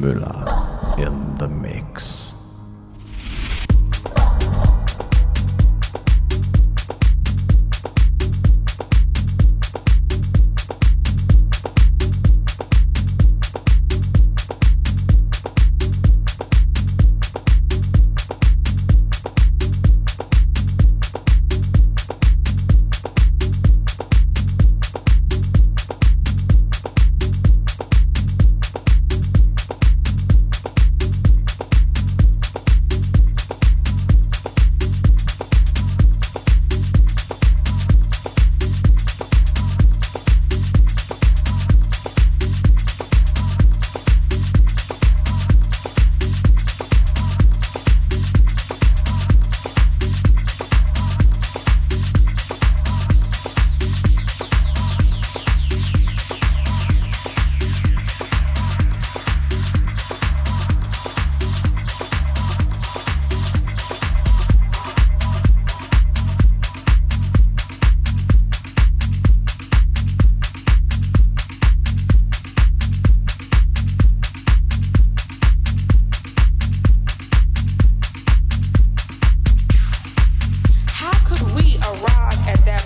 Müller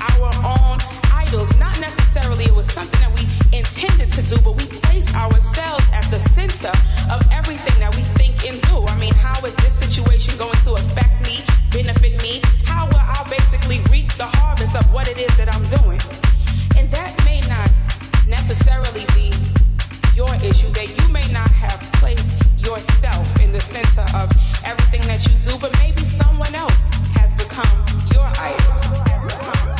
our own idols, not necessarily it was something that we intended to do, but we place ourselves at the center of everything that we think and do. I mean, how is this situation going to affect me, benefit me? How will I basically reap the harvest of what it is that I'm doing? And that may not necessarily be your issue, that you may not have placed yourself in the center of everything that you do, but maybe someone else has become your idol.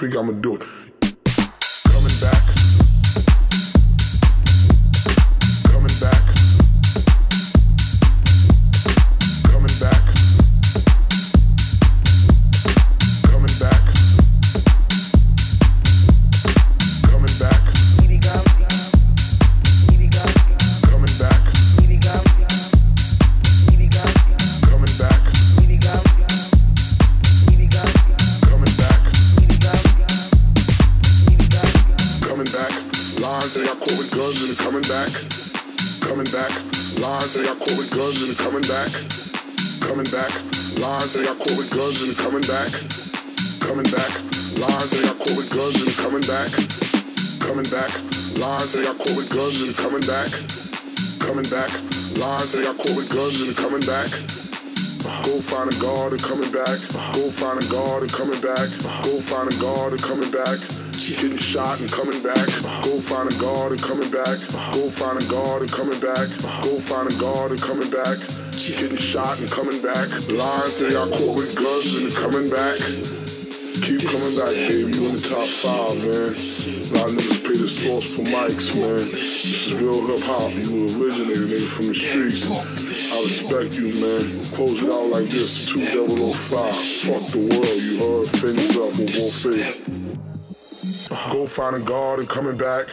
Creek, I'm a back, go find a guard and coming back, go find a guard and coming back, getting shot and coming back, lying to y'all caught with guns and coming back. Keep coming back, baby. You in the top five, man. A lot of niggas pay the source for mics, man. This is real hip hop. You originated, nigga, from the streets. I respect you, man. Close it out like this, 2005. Fuck the world, you heard? Finish up with Wolf Go find a guard and coming back.